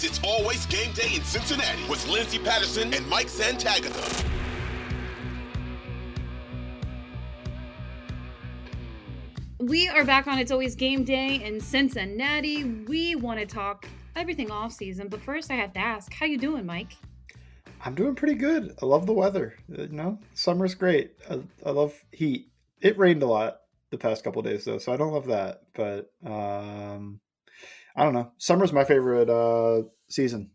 This, this is It's Always Game Day in Cincinnati with Lindsay Patterson and Mike Santagata. We are back on It's Always Game Day in Cincinnati. We want to talk everything off season, but first I have to ask, how you doing, Mike? I'm doing pretty good. I love the weather. You know, summer's great. I, I love heat. It rained a lot the past couple days though, so I don't love that. But um, I don't know. Summer's my favorite uh, season.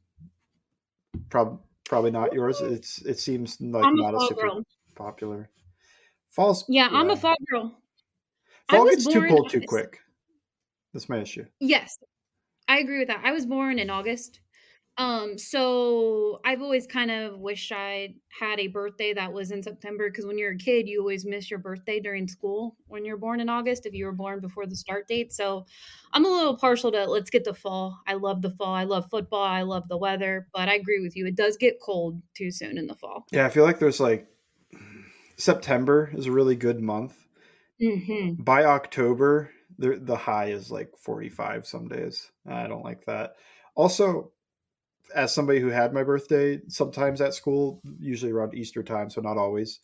Prob- probably not yours. It's it seems like I'm not a fall super girl. popular. Fall's Yeah, I'm a fall girl. Fall gets too cold too quick. That's my issue. Yes, I agree with that. I was born in August. Um, so I've always kind of wished I had a birthday that was in September because when you're a kid, you always miss your birthday during school when you're born in August if you were born before the start date. So I'm a little partial to let's get the fall. I love the fall. I love football. I love the weather, but I agree with you. It does get cold too soon in the fall. Yeah, I feel like there's like September is a really good month. hmm by October, the the high is like 45 some days. I don't like that. Also, as somebody who had my birthday sometimes at school, usually around Easter time, so not always,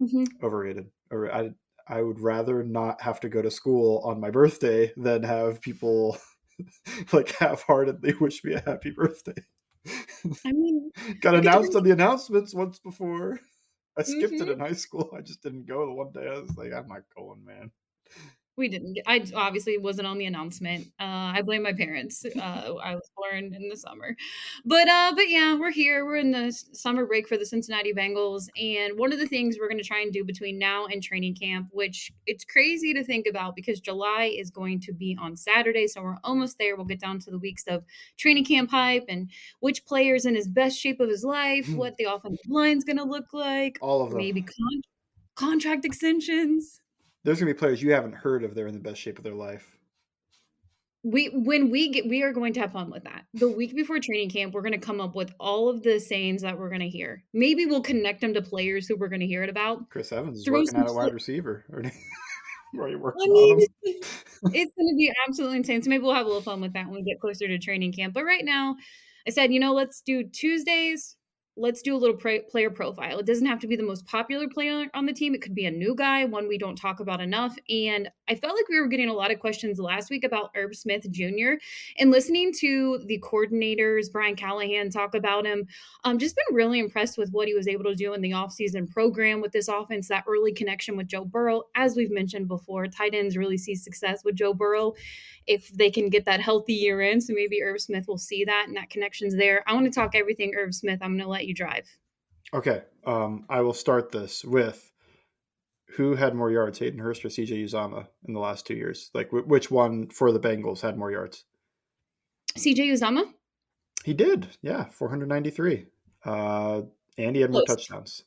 hmm overrated. Or I I would rather not have to go to school on my birthday than have people like half-heartedly wish me a happy birthday. I mean, Got You get to announced on the announcements once before. I skipped it Mhm. in high school. I just didn't go the one day. I was like, I'm not going, man. We didn't. get- I obviously wasn't on the announcement. Uh, I blame my parents. Uh, I was born in the summer, but uh, but yeah, we're here. We're in the summer break for the Cincinnati Bengals, and one of the things we're going to try and do between now and training camp, which it's crazy to think about because July is going to be on Saturday, so we're almost there. We'll get down to the weeks of training camp hype and which player's in his best shape of his life, Hmm. what the offensive line's going to look like, All of them. maybe con- contract extensions. There's gonna be players you haven't heard of they're in the best shape of their life. we when we get we are going to have fun with that. The week before training camp we're going to come up with all of the sayings that we're going to hear. Maybe we'll connect them to players who we're going to hear it about. Chris Evans is working out a wide receiver. Or i mean it's, it's going to be absolutely insane. So maybe we'll have a little fun with that when we get closer to training camp. But right now i said you know let's do tuesdays let's do a little player profile. It doesn't have to be the most popular player on the team. It could be a new guy, one we don't talk about enough. And I felt like we were getting a lot of questions last week about Irv Smith Jr. And listening to the coordinators, Brian Callahan, talk about him, um, just been really impressed with what he was able to do in the offseason program with this offense, that early connection with Joe Burrow. As we've mentioned before, tight ends really see success with Joe Burrow if they can get that healthy year in. So maybe Irv Smith will see that and that connection's there. I want to talk everything Irv Smith. I'm going to let you drive. Okay, um, I will start this with who had more yards, Hayden Hurst or CJ Uzomah in the last two years? Like, wh- which one for the Bengals had more yards? CJ Uzomah? He did, yeah, 493. Uh, and he had more Close. touchdowns.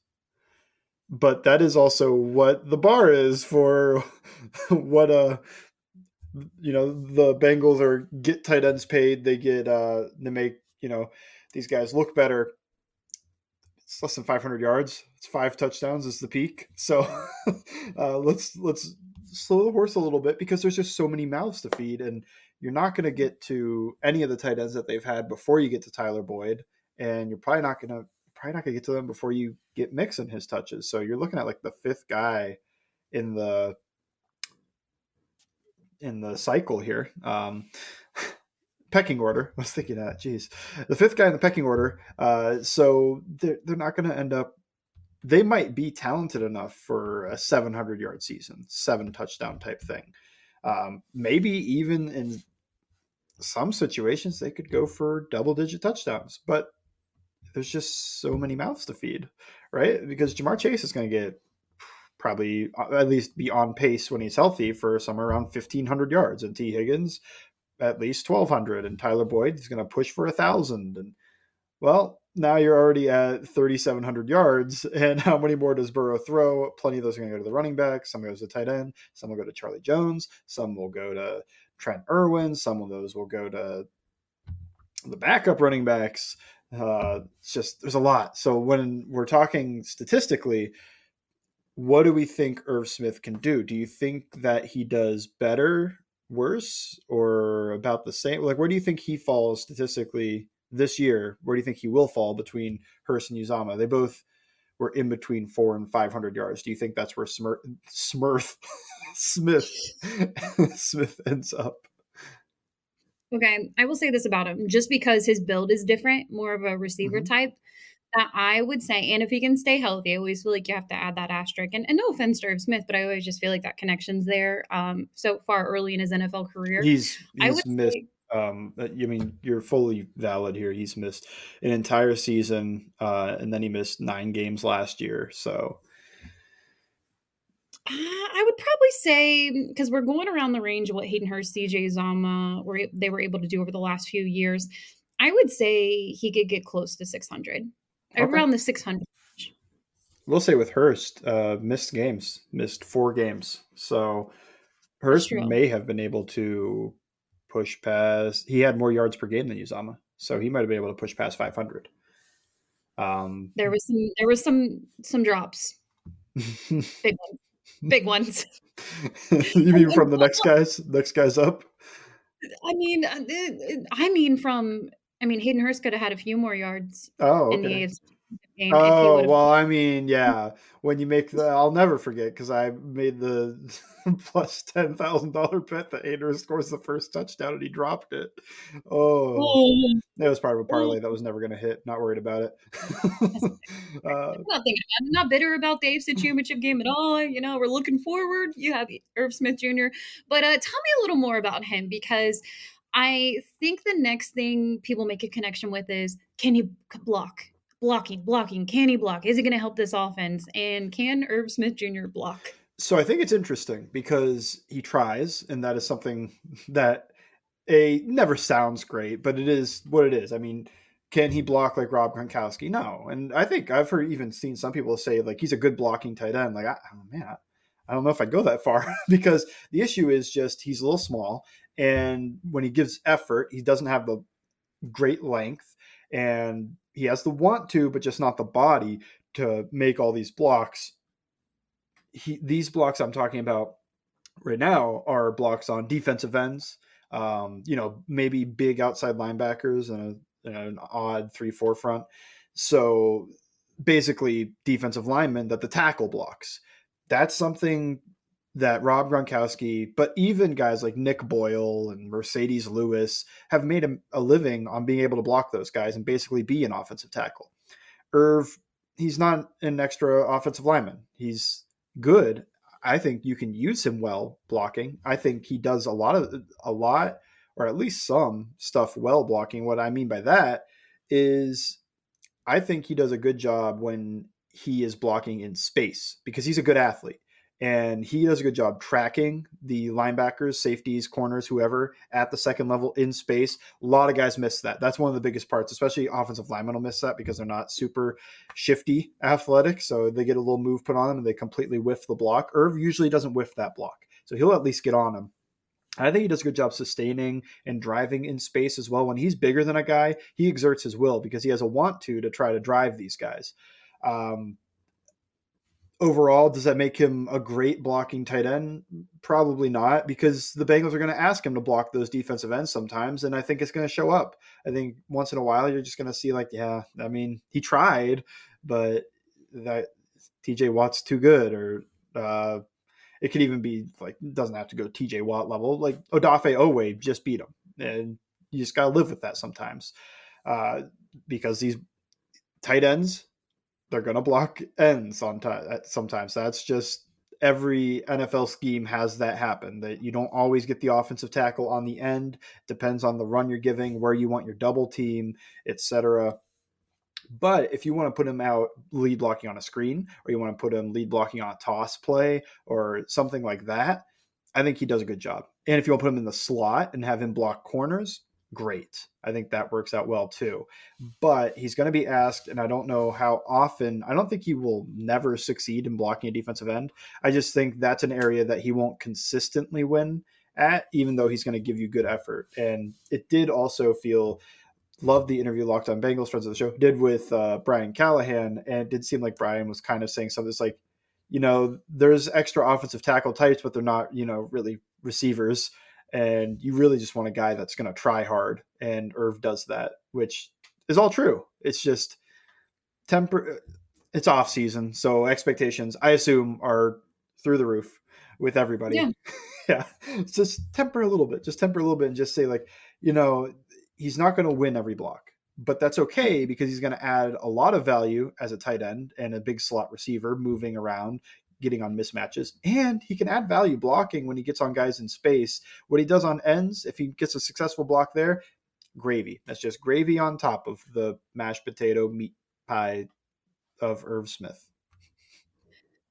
But that is also what the bar is for what uh you know the Bengals are get tight ends paid. They get uh they make you know these guys look better. Less than 500 yards. It's five touchdowns is the peak. So uh, let's let's slow the horse a little bit because there's just so many mouths to feed, and you're not going to get to any of the tight ends that they've had before you get to Tyler Boyd, and you're probably not going to probably not going to get to them before you get Mixon his touches. So you're looking at like the fifth guy in the in the cycle here. Um, pecking order. I was thinking that. Geez, the fifth guy in the pecking order. Uh, so they're they're not going to end up. They might be talented enough for a 700 yard season, seven touchdown type thing. Um, maybe even in some situations they could go for double digit touchdowns, but there's just so many mouths to feed, right? Because Ja'Marr Chase is going to get probably uh, at least be on pace when he's healthy for somewhere around 1500 yards and Tee Higgins at least 1200 and Tyler Boyd is going to push for a thousand and well now you're already at 3700 yards and how many more does Burrow throw? Plenty of those are going to go to the running back some goes to tight end some will go to Charlie Jones some will go to Trent Irwin some of those will go to the backup running backs. Uh, it's just there's a lot. So when we're talking statistically what do we think Irv Smith can do? Do you think that he does better, worse, or about the same? Like, where do you think he falls statistically this year? Where do you think he will fall between Hurst and Uzomah? They both were in between four and five hundred yards. Do you think that's where Smir- Smurf Smith Smith ends up? Okay, I will say this about him: just because his build is different, more of a receiver mm-hmm. type, that I would say, and if he can stay healthy, I always feel like you have to add that asterisk. And, and no offense to Irv Smith, but I always just feel like that connection's there. Um, so far early in his NFL career, he's he's missed. Say, um, I mean, you're fully valid here. He's missed an entire season, uh, and then he missed nine games last year. So. Uh, I would probably say because we're going around the range of what Hayden Hurst, CJ Zama, were they were able to do over the last few years. I would say he could get close to 600 okay. around the 600 we'll say with Hurst, uh, missed games, missed four games. So Hurst may have been able to push past. He had more yards per game than Uzomah, so he might have been able to push past 500. Um, there was some. There was some some drops. Big ones. Big ones. you mean from the next guys? Next guys up? I mean, uh, I mean from I mean, Hayden Hurst could have had a few more yards oh, in okay. the AFC game. Oh well, I mean, yeah. When you make the, I'll never forget because I made the plus ten thousand dollar bet that Hayden Hurst scores the first touchdown and he dropped it. Oh, oh. that was part of a parlay that was never going to hit. Not worried about it. uh, Nothing. I'm not bitter about the AFC Championship game at all. You know, we're looking forward. You have Irv Smith Jr. But uh, tell me a little more about him because I think the next thing people make a connection with is can he block? Blocking, blocking, can he block? Is it going to help this offense? And can Irv Smith Jr. block? So I think it's interesting because he tries, and that is something that a never sounds great, but it is what it is. I mean, can he block like Rob Gronkowski? No, and I think I've heard even seen some people say like he's a good blocking tight end. Like, I, oh man, I don't know if I'd go that far because the issue is just he's a little small and when he gives effort, he doesn't have the great length and he has the want to, but just not the body to make all these blocks. He, these blocks I'm talking about right now are blocks on defensive ends. Um, you know, maybe big outside linebackers and, a, and an odd three four front. So basically, defensive linemen that the tackle blocks. That's something that Rob Gronkowski, but even guys like Nick Boyle and Marcedes Lewis have made a, a, living on being able to block those guys and basically be an offensive tackle. Irv, he's not an extra offensive lineman. He's good. I think you can use him well blocking. I think he does a lot of a lot or at least some stuff well blocking. What I mean by that is I think he does a good job when he is blocking in space because he's a good athlete and he does a good job tracking the linebackers, safeties, corners, whoever at the second level in space. A lot of guys miss that. That's one of the biggest parts, especially offensive linemen will miss that because they're not super shifty athletic. So they get a little move put on them and they completely whiff the block. Irv usually doesn't whiff that block. So he'll at least get on them. I think he does a good job sustaining and driving in space as well. When he's bigger than a guy, he exerts his will because he has a want to to try to drive these guys. Um, overall, does that make him a great blocking tight end? Probably not, because the Bengals are going to ask him to block those defensive ends sometimes, and I think it's going to show up. I think once in a while you're just going to see like, yeah, I mean, he tried, but that TJ Watt's too good, or uh, it could even be like doesn't have to go TJ Watt level. Like Odafe Oweh just beat him, and you just got to live with that sometimes, uh, because these tight ends they're going to block ends on t- sometimes. That's just every NFL scheme has that happen that you don't always get the offensive tackle on the end. Depends on the run you're giving, where you want your double team, etc. But if you want to put him out lead blocking on a screen, or you want to put him lead blocking on a toss play, or something like that, I think he does a good job. And if you want to put him in the slot and have him block corners, great. I think that works out well too. But he's going to be asked, and I don't know how often, I don't think he will never succeed in blocking a defensive end. I just think that's an area that he won't consistently win at, even though he's going to give you good effort. And it did also feel loved the interview Locked on Bengals, friends of the show, did with uh, Brian Callahan, and it did seem like Brian was kind of saying something that's like, you know, there's extra offensive tackle types, but they're not, you know, really receivers. And you really just want a guy that's going to try hard. And Irv does that, which is all true. It's just temper. Uh, it's off season, so expectations, I assume, are through the roof with everybody. Yeah. yeah. Just temper a little bit. Just temper a little bit and just say like, you know, he's not going to win every block, but that's okay because he's going to add a lot of value as a tight end and a big slot receiver moving around, getting on mismatches. And he can add value blocking when he gets on guys in space. What he does on ends, if he gets a successful block there, gravy. That's just gravy on top of the mashed potato meat pie of Irv Smith.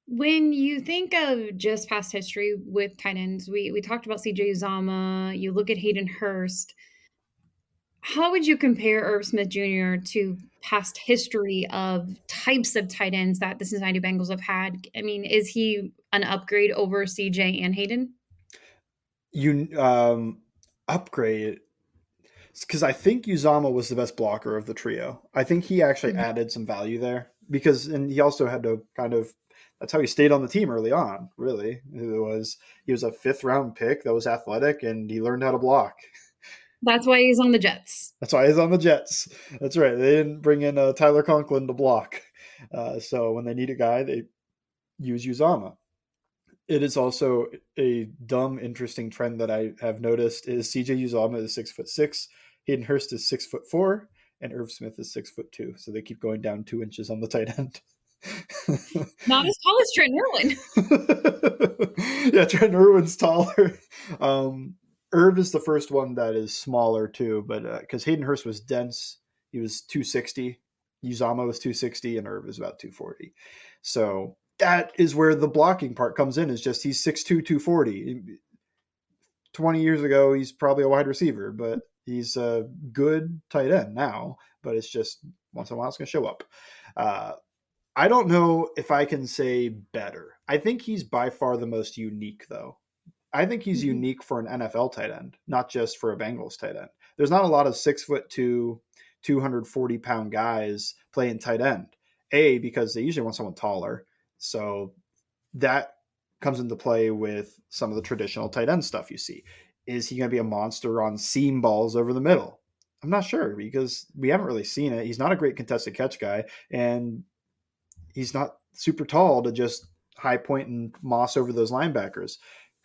When you think of just past history with tight ends, we, we talked about CJ Uzomah, you look at Hayden Hurst how would you compare Irv Smith Jr. to past history of types of tight ends that the Cincinnati Bengals have had? I mean, is he an upgrade over CJ and Hayden? You um, upgrade because I think Uzomah was the best blocker of the trio. I think he actually mm-hmm. added some value there because, and he also had to kind of. That's how he stayed on the team early on. Really, it was he was a fifth round pick that was athletic and he learned how to block. That's why he's on the Jets. That's why he's on the Jets. That's right. They didn't bring in uh, Tyler Conklin to block. Uh, so when they need a guy, they use Uzomah. It is also a dumb, interesting trend that I have noticed is CJ Uzomah is six foot six, Hayden Hurst is six foot four, and Irv Smith is six foot two. So they keep going down two inches on the tight end. Not as tall as Trent Irwin. yeah, Trent Irwin's taller. Um, Irv is the first one that is smaller too, but because uh, Hayden Hurst was dense, he was 260. Uzomah was 260, and Irv is about 240. So that is where the blocking part comes in. Is just he's 6'2", 240. 20 years ago, he's probably a wide receiver, but he's a good tight end now. But it's just once in a while it's going to show up. Uh, I don't know if I can say better. I think he's by far the most unique, though. I think he's mm-hmm. unique for an NFL tight end, not just for a Bengals tight end. There's not a lot of six foot two, 240 pound guys playing tight end. A, because they usually want someone taller. So that comes into play with some of the traditional tight end stuff you see. Is he going to be a monster on seam balls over the middle? I'm not sure because we haven't really seen it. He's not a great contested catch guy, and he's not super tall to just high point and moss over those linebackers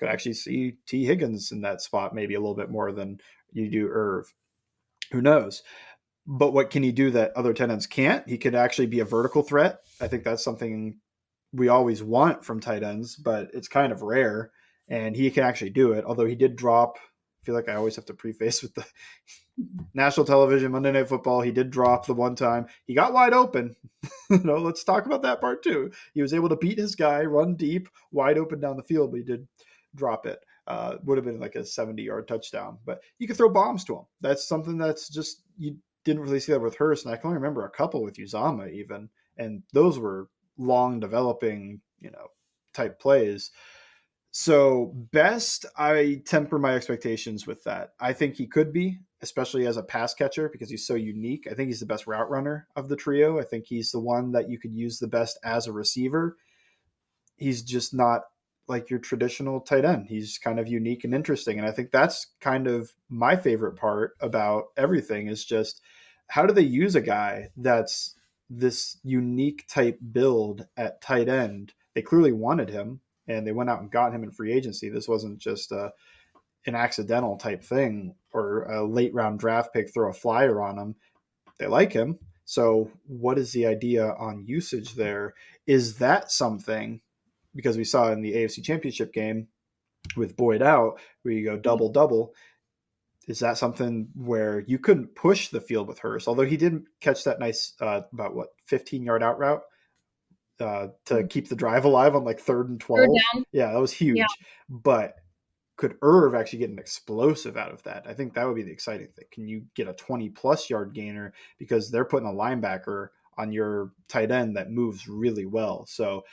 could actually see Tee Higgins in that spot maybe a little bit more than you do Irv. Who knows? But what can he do that other tenants can't? He could actually be a vertical threat. I think that's something we always want from tight ends, but it's kind of rare. And he can actually do it. Although he did drop, I feel like I always have to preface with the national television, Monday Night Football. He did drop the one time. He got wide open. you know, let's talk about that part too. He was able to beat his guy, run deep, wide open down the field, but he did drop it. Uh, would have been like a 70 yard touchdown, but you could throw bombs to him. That's something that's just, you didn't really see that with Hurst. And I can only remember a couple with Uzomah even. And those were long developing, you know, type plays. So best, I temper my expectations with that. I think he could be, especially as a pass catcher, because he's so unique. I think he's the best route runner of the trio. I think he's the one that you could use the best as a receiver. He's just not like your traditional tight end. He's kind of unique and interesting. And I think that's kind of my favorite part about everything is just how do they use a guy that's this unique type build at tight end? They clearly wanted him and they went out and got him in free agency. This wasn't just a, an accidental type thing or a late round draft pick throw a flyer on him. They like him. So, what is the idea on usage there? Is that something because we saw in the AFC Championship game with Boyd out, where you go double double. Is that something where you couldn't push the field with Hurst? Although he didn't catch that nice, uh, about what, 15 yard out route uh, to mm-hmm. keep the drive alive on like third and 12. Third yeah, that was huge. Yeah. But could Irv actually get an explosive out of that? I think that would be the exciting thing. Can you get a 20 plus yard gainer because they're putting a linebacker on your tight end that moves really well. So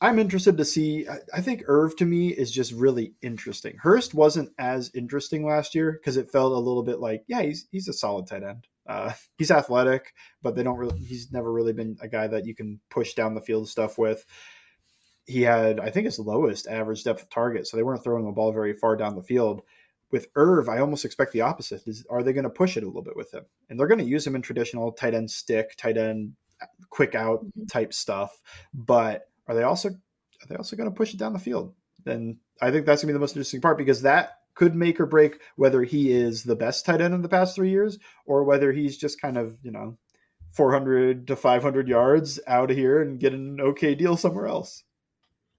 I'm interested to see. I think Irv to me is just really interesting. Hurst wasn't as interesting last year because it felt a little bit like, yeah, he's he's a solid tight end. Uh, he's athletic, but they don't really. He's never really been a guy that you can push down the field stuff with. He had, I think, his lowest average depth of target, so they weren't throwing the ball very far down the field. With Irv, I almost expect the opposite. Is are they going to push it a little bit with him? And they're going to use him in traditional tight end stick, tight end quick out mm-hmm. type stuff, but are they also are they also going to push it down the field? And I think that's going to be the most interesting part because that could make or break whether he is the best tight end in the past three years or whether he's just kind of you know 400 to 500 yards out of here and get an okay deal somewhere else.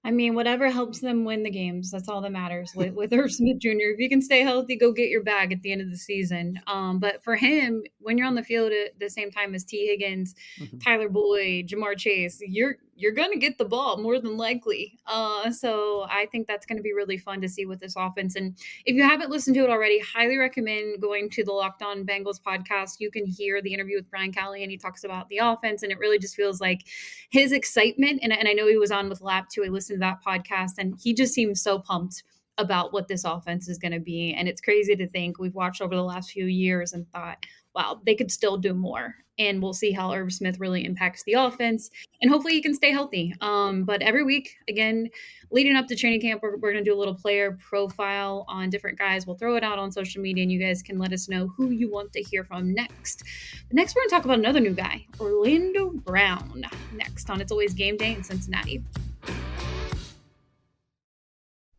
I mean, whatever helps them win the games. That's all that matters with, with Irv Smith Jr. If you can stay healthy, go get your bag at the end of the season. Um, but for him, when you're on the field at the same time as Tee Higgins, mm-hmm. Tyler Boyd, Ja'Marr Chase, you're you're going to get the ball more than likely. Uh, so I think that's going to be really fun to see with this offense. And if you haven't listened to it already, highly recommend going to the Locked On Bengals podcast. You can hear the interview with Brian Callahan. He talks about the offense, and it really just feels like his excitement. And, and I know he was on with Lap too. I listened to that podcast, and he just seems so pumped about what this offense is going to be. And it's crazy to think we've watched over the last few years and thought, wow, they could still do more. And we'll see how Irv Smith really impacts the offense. And hopefully he can stay healthy. Um, but every week, again, leading up to training camp, we're, we're going to do a little player profile on different guys. We'll throw it out on social media and you guys can let us know who you want to hear from next. But next, we're going to talk about another new guy, Orlando Brown, next on It's Always Game Day in Cincinnati.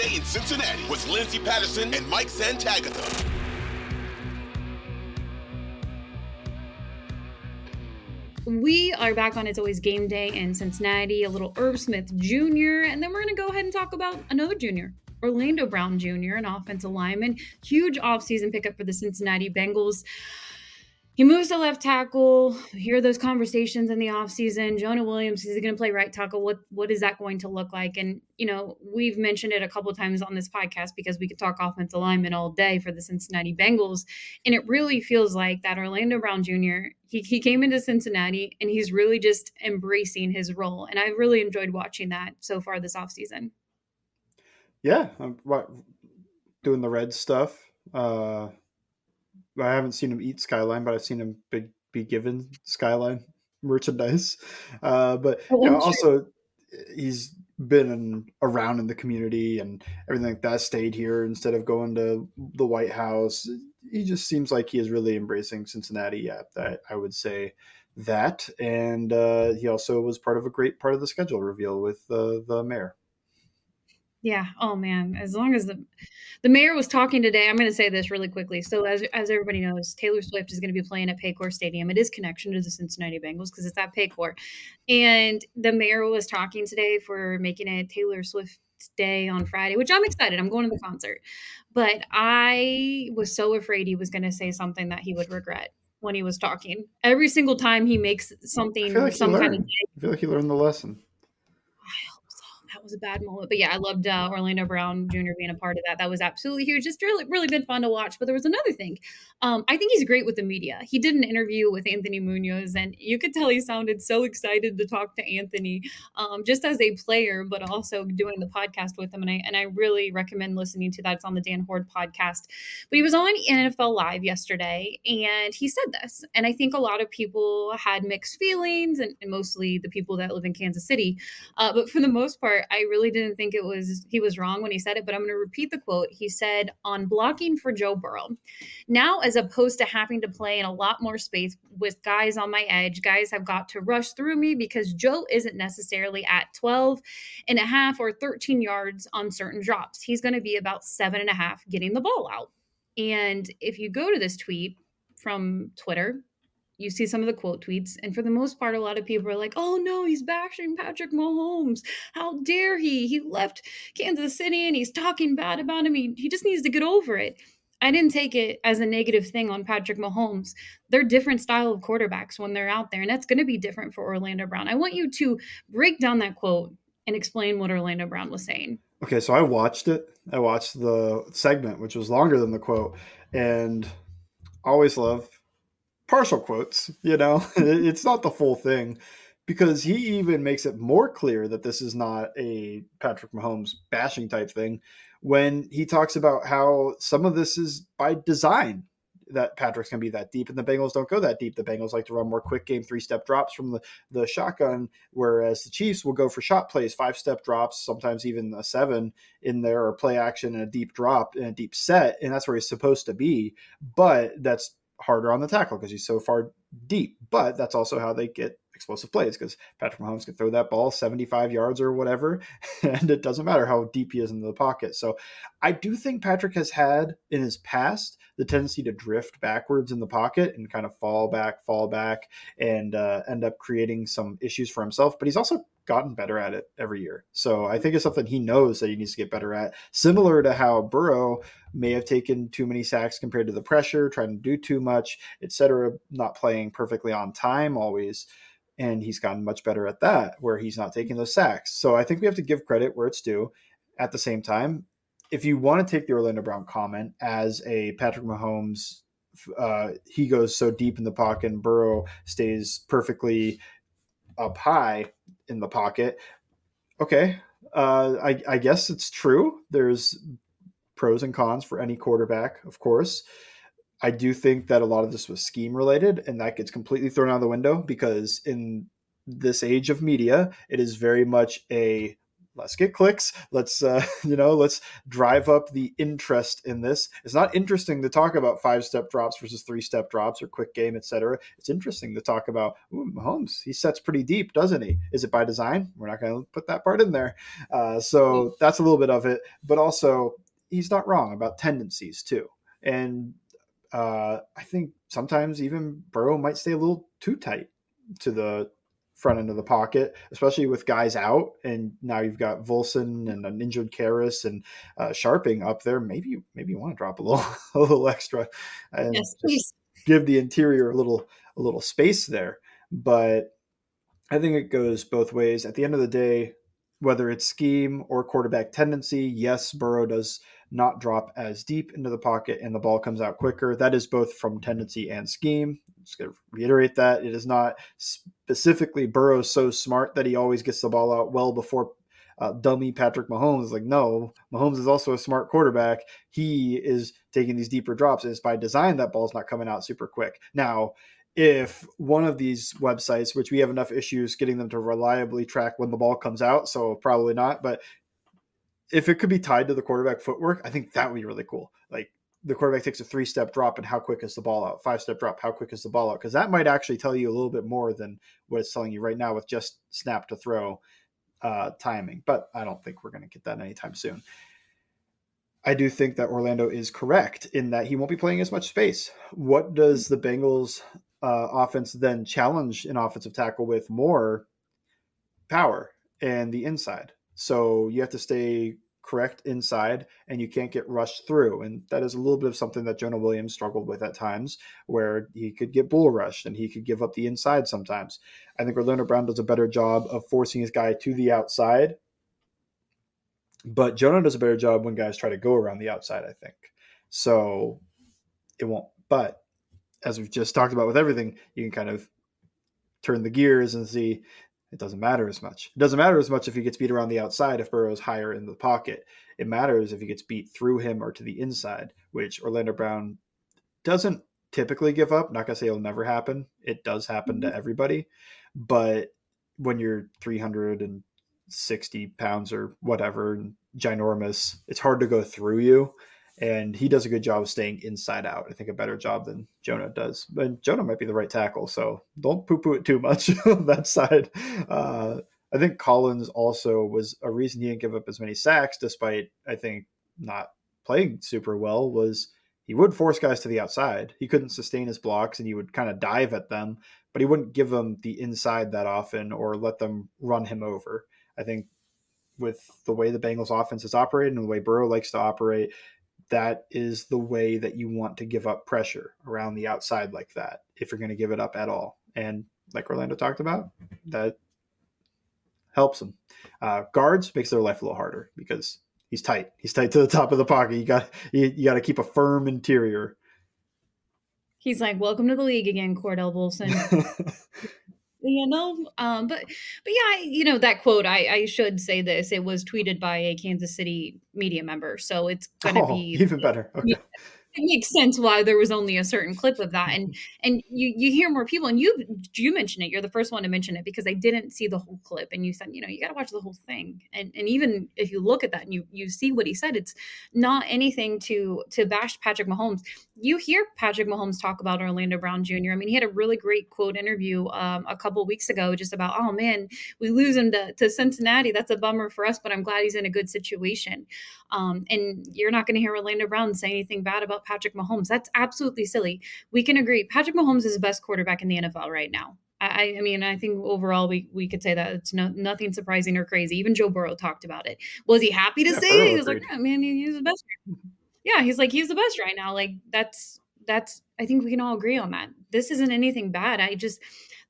In Cincinnati with Lindsay Patterson and Mike Santagata. We are back on It's Always Game Day in Cincinnati, a little Irv Smith Jr., and then we're going to go ahead and talk about another junior, Orlando Brown Jr., an offensive lineman. Huge offseason pickup for the Cincinnati Bengals. He moves to left tackle. Hear those conversations in the offseason. Jonah Williams, is he going to play right tackle? What what is that going to look like? And you know, we've mentioned it a couple times on this podcast because we could talk offensive alignment all day for the Cincinnati Bengals, and it really feels like that Orlando Brown Jr. He he came into Cincinnati and he's really just embracing his role, and I've really enjoyed watching that so far this offseason. Yeah, I'm doing the red stuff. Uh, I haven't seen him eat Skyline, but I've seen him be, be given Skyline merchandise. Uh, but oh, you know, also he's been in, around in the community and everything like that. Stayed here instead of going to the White House. He just seems like he is really embracing Cincinnati. Yeah, that I would say that. And uh, he also was part of a great part of the schedule reveal with uh, the mayor. Yeah. Oh man. As long as the the mayor was talking today, I'm going to say this really quickly. So as as everybody knows, Taylor Swift is going to be playing at Paycor Stadium. It is connection to the Cincinnati Bengals because it's at Paycor, and the mayor was talking today for making it Taylor Swift day on Friday, which I'm excited. I'm going to the concert, but I was so afraid he was going to say something that he would regret when he was talking. Every single time he makes something, like some kind of. I feel like he learned the lesson was a bad moment. But yeah, I loved uh, Orlando Brown Jr. being a part of that. That was absolutely huge. Just really, really been fun to watch. But there was another thing. Um, I think he's great with the media. He did an interview with Anthony Munoz, and you could tell he sounded so excited to talk to Anthony, um, just as a player, but also doing the podcast with him. And I and I really recommend listening to that. It's on the Dan Hoard podcast. But he was on NFL Live yesterday, and he said this, and I think a lot of people had mixed feelings, and, and mostly the people that live in Kansas City. Uh, but for the most part, I really didn't think it was he was wrong when he said it. But I'm going to repeat the quote. He said on blocking for Joe Burrow. Now, as opposed to having to play in a lot more space with guys on my edge, guys have got to rush through me because Joe isn't necessarily at 12 and a half or 13 yards on certain drops. He's going to be about seven and a half getting the ball out. And if you go to this tweet from Twitter, you see some of the quote tweets, and for the most part, a lot of people are like, "Oh no, he's bashing Patrick Mahomes! How dare he? He left Kansas City and he's talking bad about him. He, he just needs to get over it." I didn't take it as a negative thing on Patrick Mahomes. They're different style of quarterbacks when they're out there, and that's going to be different for Orlando Brown. I want you to break down that quote and explain what Orlando Brown was saying. Okay, so I watched it. I watched the segment, which was longer than the quote, and always love partial quotes, you know, it's not the full thing because he even makes it more clear that this is not a Patrick Mahomes bashing type thing when he talks about how some of this is by design that Patrick's going to be that deep, and the Bengals don't go that deep. The Bengals like to run more quick game, three step drops from the, the shotgun, whereas the Chiefs will go for shot plays, five step drops, sometimes even a seven in there, or play action and a deep drop and a deep set, and that's where he's supposed to be. But that's harder on the tackle because he's so far deep. But that's also how they get explosive plays because Patrick Mahomes can throw that ball 75 yards or whatever, and it doesn't matter how deep he is in the pocket. So I do think Patrick has had in his past the tendency to drift backwards in the pocket and kind of fall back, fall back, and uh, end up creating some issues for himself. But he's also gotten better at it every year. So I think it's something he knows that he needs to get better at. Similar to how Burrow may have taken too many sacks compared to the pressure, trying to do too much, etc., not playing perfectly on time always. And he's gotten much better at that, where he's not taking those sacks. So I think we have to give credit where it's due. At the same time, if you want to take the Orlando Brown comment as a Patrick Mahomes uh, he goes so deep in the pocket and Burrow stays perfectly up high in the pocket. Okay, uh, I, I guess it's true. There's pros and cons for any quarterback, of course. I do think that a lot of this was scheme related, and that gets completely thrown out the window because in this age of media, it is very much a let's get clicks. Let's uh, you know let's drive up the interest in this. It's not interesting to talk about five step drops versus three step drops or quick game etc it's interesting to talk about ooh, Mahomes he sets pretty deep doesn't he? Is it by design? We're not going to put that part in there. Uh, so that's a little bit of it. But also he's not wrong about tendencies too. And uh, I think sometimes even Burrow might stay a little too tight to the front end of the pocket, especially with guys out. And now you've got Volson and an injured Karras and uh, Scharping up there. Maybe maybe you want to drop a little a little extra and yes, please. give the interior a little a little space there. But I think it goes both ways. At the end of the day, whether it's scheme or quarterback tendency, yes, Burrow does not drop as deep into the pocket and the ball comes out quicker. That is both from tendency and scheme. I'm just going to reiterate that. It is not specifically Burrow so smart that he always gets the ball out well before uh, dummy Patrick Mahomes. Like, no, Mahomes is also a smart quarterback. He is taking these deeper drops. And it's by design that ball's not coming out super quick. Now, if one of these websites, which we have enough issues getting them to reliably track when the ball comes out, so probably not, but if it could be tied to the quarterback footwork, I think that would be really cool. Like the quarterback takes a three step drop and how quick is the ball out? Five step drop, how quick is the ball out? Because that might actually tell you a little bit more than what it's telling you right now with just snap to throw uh, timing. But I don't think we're going to get that anytime soon. I do think that Orlando is correct in that he won't be playing as much space. What does the Bengals uh, offense then challenge an offensive tackle with more power and the inside? So you have to stay correct inside and you can't get rushed through. And that is a little bit of something that Jonah Williams struggled with at times, where he could get bull rushed and he could give up the inside sometimes. I think Orlando Brown does a better job of forcing his guy to the outside But Jonah does a better job when guys try to go around the outside, I think. So it won't. But as we've just talked about with everything, you can kind of turn the gears and see it doesn't matter as much. It doesn't matter as much if he gets beat around the outside if Burrow's higher in the pocket. It matters if he gets beat through him or to the inside, which Orlando Brown doesn't typically give up. Not gonna say it'll never happen. It does happen mm-hmm. to everybody, but when you're 360 pounds or whatever, ginormous, it's hard to go through you and he does a good job of staying inside out. I think a better job than Jonah does. But Jonah might be the right tackle, so don't poo poo it too much on that side. Uh, I think Collins also was a reason he didn't give up as many sacks, despite I think not playing super well. Was he would force guys to the outside? He couldn't sustain his blocks, and he would kind of dive at them, but he wouldn't give them the inside that often or let them run him over. I think with the way the Bengals offense is operated and the way Burrow likes to operate, that is the way that you want to give up pressure around the outside like that if you're going to give it up at all. And like Orlando talked about, that helps them. Uh, guards makes their life a little harder because he's tight. He's tight to the top of the pocket. You got you, you got to keep a firm interior. He's like, "Welcome to the league again, Cordell Volson." you know? Um but but yeah you know that quote i i should say this it was tweeted by a kansas city media member so it's gonna oh, be even better. Okay it makes sense why there was only a certain clip of that and and you you hear more people and you you mentioned it you're the first one to mention it because i didn't see the whole clip and you said you know you got to watch the whole thing and and even if you look at that and you you see what he said it's not anything to to bash patrick mahomes. You hear patrick mahomes talk about orlando brown jr i mean he had a really great quote interview um, a couple weeks ago just about oh man we lose him to, to cincinnati that's a bummer for us but i'm glad he's in a good situation um, and you're not going to hear orlando brown say anything bad about Patrick Mahomes. That's absolutely silly. We can agree. Patrick Mahomes is the best quarterback in the NFL right now. I, I mean, I think overall we, we could say that it's no, nothing surprising or crazy. Even Joe Burrow talked about it. Was he happy to yeah, say Burrow it? He was agreed. like, yeah, man, he's the best. Mm-hmm. Yeah, he's like, he's the best right now. Like that's that's. I think we can all agree on that. This isn't anything bad. I just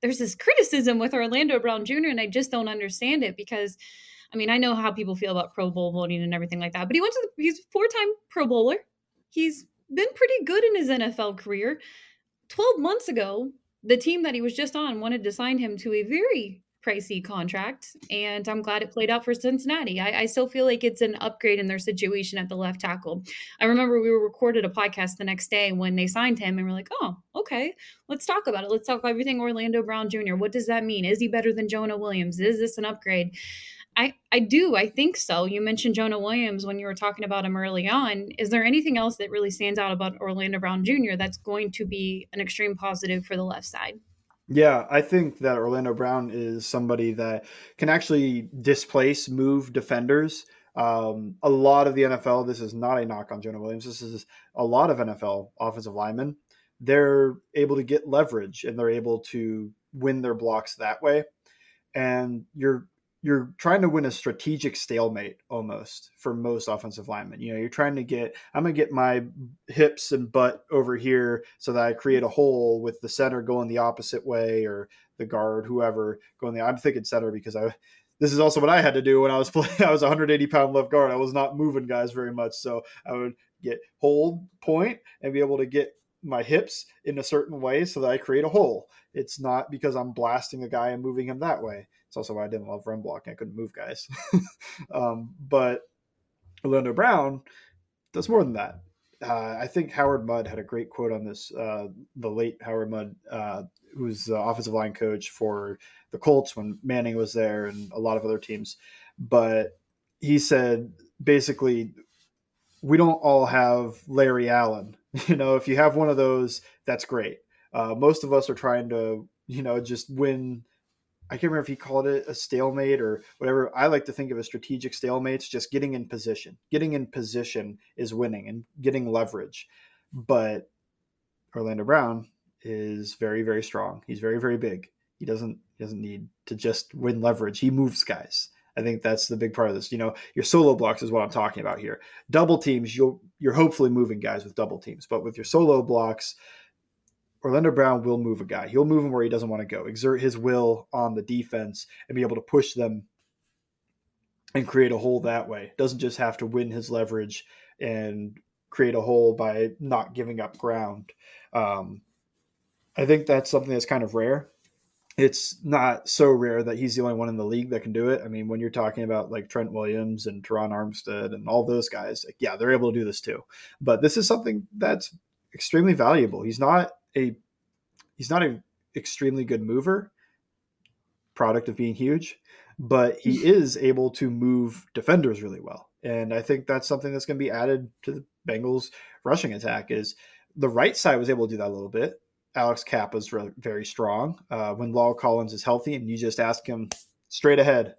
there's this criticism with Orlando Brown Jr. and I just don't understand it because. I mean, I know how people feel about Pro Bowl voting and everything like that, but he went to the, he's four time Pro Bowler. He's been pretty good in his NFL career. 12 months ago, the team that he was just on wanted to sign him to a very pricey contract, and I'm glad it played out for Cincinnati. I, I, still feel like it's an upgrade in their situation at the left tackle. I remember we were recorded a podcast the next day when they signed him, and we're like, oh, okay, let's talk about it. Let's talk about everything Orlando Brown Jr. What does that mean? Is he better than Jonah Williams? Is this an upgrade? I, I do. I think so. You mentioned Jonah Williams when you were talking about him early on. Is there anything else that really stands out about Orlando Brown Jr. that's going to be an extreme positive for the left side? Yeah, I think that Orlando Brown is somebody that can actually displace, move defenders. Um, a lot of the NFL, this is not a knock on Jonah Williams. This is a lot of NFL offensive linemen. They're able to get leverage and they're able to win their blocks that way. And you're you're trying to win a strategic stalemate almost for most offensive linemen. You know, you're trying to get I'm gonna get my hips and butt over here so that I create a hole with the center going the opposite way or the guard, whoever going the I'm thinking center because I this is also what I had to do when I was playing. I was 180 pound left guard. I was not moving guys very much. So I would get hold point and be able to get my hips in a certain way so that I create a hole. It's not because I'm blasting a guy and moving him that way. It's also why I didn't love run blocking. I couldn't move guys. um, but Orlando Brown does more than that. Uh, I think Howard Mudd had a great quote on this. Uh, the late Howard Mudd, uh, who was the offensive line coach for the Colts when Manning was there and a lot of other teams. But he said basically, we don't all have Larry Allen. You know, if you have one of those, that's great. Uh, most of us are trying to, you know, just win I can't remember if he called it a stalemate or whatever. I like to think of a strategic stalemates just getting in position. Getting in position is winning and getting leverage. But Orlando Brown is very, very strong. He's very, very big. He doesn't he doesn't need to just win leverage. He moves guys. I think that's the big part of this. You know, your solo blocks is what I'm talking about here. Double teams, you'll you're hopefully moving guys with double teams, but with your solo blocks, Orlando Brown will move a guy. He'll move him where he doesn't want to go, exert his will on the defense, and be able to push them and create a hole that way. Doesn't just have to win his leverage and create a hole by not giving up ground. Um, I think that's something that's kind of rare. It's not so rare that he's the only one in the league that can do it. I mean, when you're talking about like Trent Williams and Terron Armstead and all those guys, like, yeah, they're able to do this too. But this is something that's extremely valuable. He's not a he's not an extremely good mover, product of being huge, but he is able to move defenders really well. And I think that's something that's going to be added to the Bengals rushing attack is the right side was able to do that a little bit. Alex Cappa's really, very strong. Uh, when La'el Collins is healthy and you just ask him straight ahead,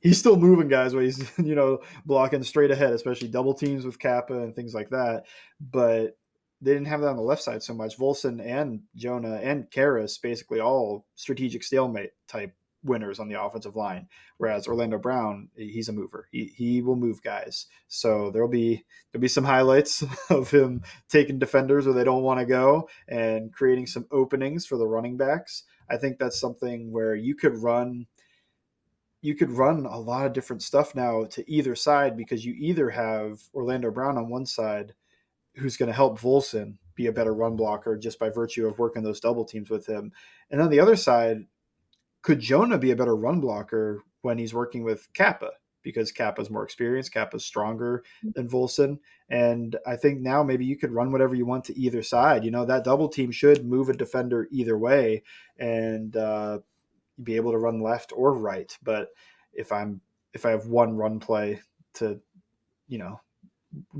he's still moving guys where he's, you know, blocking straight ahead, especially double teams with Cappa and things like that. But they didn't have that on the left side so much. Volson and Jonah and Karras basically all strategic stalemate type winners on the offensive line. Whereas Orlando Brown, he's a mover. He, he will move guys. So there'll be there'll be some highlights of him taking defenders where they don't want to go and creating some openings for the running backs. I think that's something where you could run you could run a lot of different stuff now to either side because you either have Orlando Brown on one side who's going to help Volson be a better run blocker just by virtue of working those double teams with him. And on the other side, could Jonah be a better run blocker when he's working with Cappa? Because Cappa's more experienced, Cappa's stronger mm. than Volson. And I think now maybe you could run whatever you want to either side. You know, that double team should move a defender either way and uh, be able to run left or right. But if I'm if I have one run play to, you know,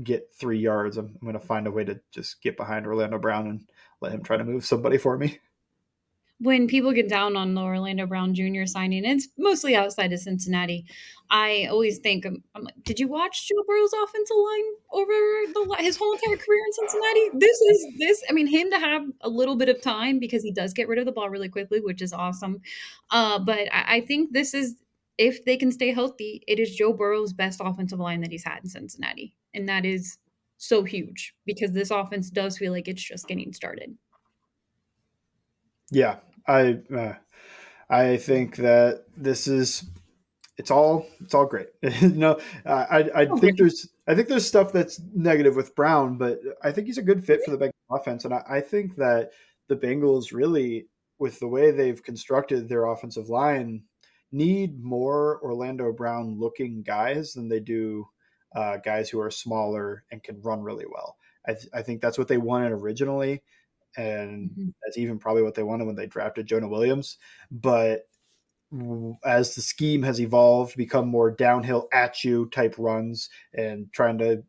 get three yards, I'm, I'm going to find a way to just get behind Orlando Brown and let him try to move somebody for me when people get down on the Orlando Brown Jr. signing, it's mostly outside of Cincinnati. I always think, um, I'm like, did you watch Joe Burrow's offensive line over the his whole entire career in Cincinnati? This is this. I mean, him to have a little bit of time because he does get rid of the ball really quickly, which is awesome. Uh, but I, I think this is if they can stay healthy, it is Joe Burrow's best offensive line that he's had in Cincinnati, and that is so huge because this offense does feel like it's just getting started. Yeah, I uh, I think that this is it's all it's all great. no, I I oh, think there's I think there's stuff that's negative with Brown, but I think he's a good fit for the Bengals offense, and I, I think that the Bengals really, with the way they've constructed their offensive line, need more Orlando Brown looking guys than they do uh, guys who are smaller and can run really well. I, th- I think that's what they wanted originally and mm-hmm. that's even probably what they wanted when they drafted Jonah Williams. But as the scheme has evolved, become more downhill at you type runs and trying to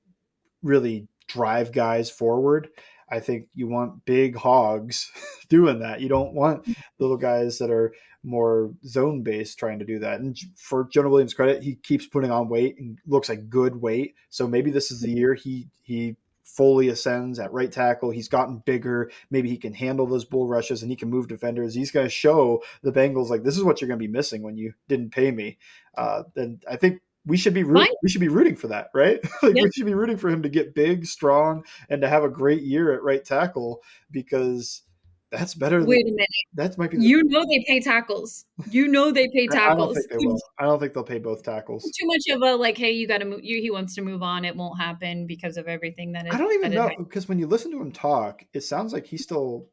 really drive guys forward. I think you want big hogs doing that. You don't want mm-hmm. little guys that are more zone based trying to do that. And for Jonah Williams' credit, he keeps putting on weight and looks like good weight. So maybe this is the mm-hmm. year he he fully ascends at right tackle. He's gotten bigger. Maybe he can handle those bull rushes and he can move defenders. He's going to show the Bengals like this is what you're going to be missing when you didn't pay me. Uh, and I think we should be rooting, we should be rooting for that, right? like yep. We should be rooting for him to get big, strong, and to have a great year at right tackle because that's better. Wait than, a minute. That might be. You know they pay tackles. You know they pay tackles. I don't think they will. I don't think they'll pay both tackles. Too much of a like, hey, you got to move. You, he wants to move on. It won't happen because of everything that. Is, I don't even know because when you listen to him talk, it sounds like he still.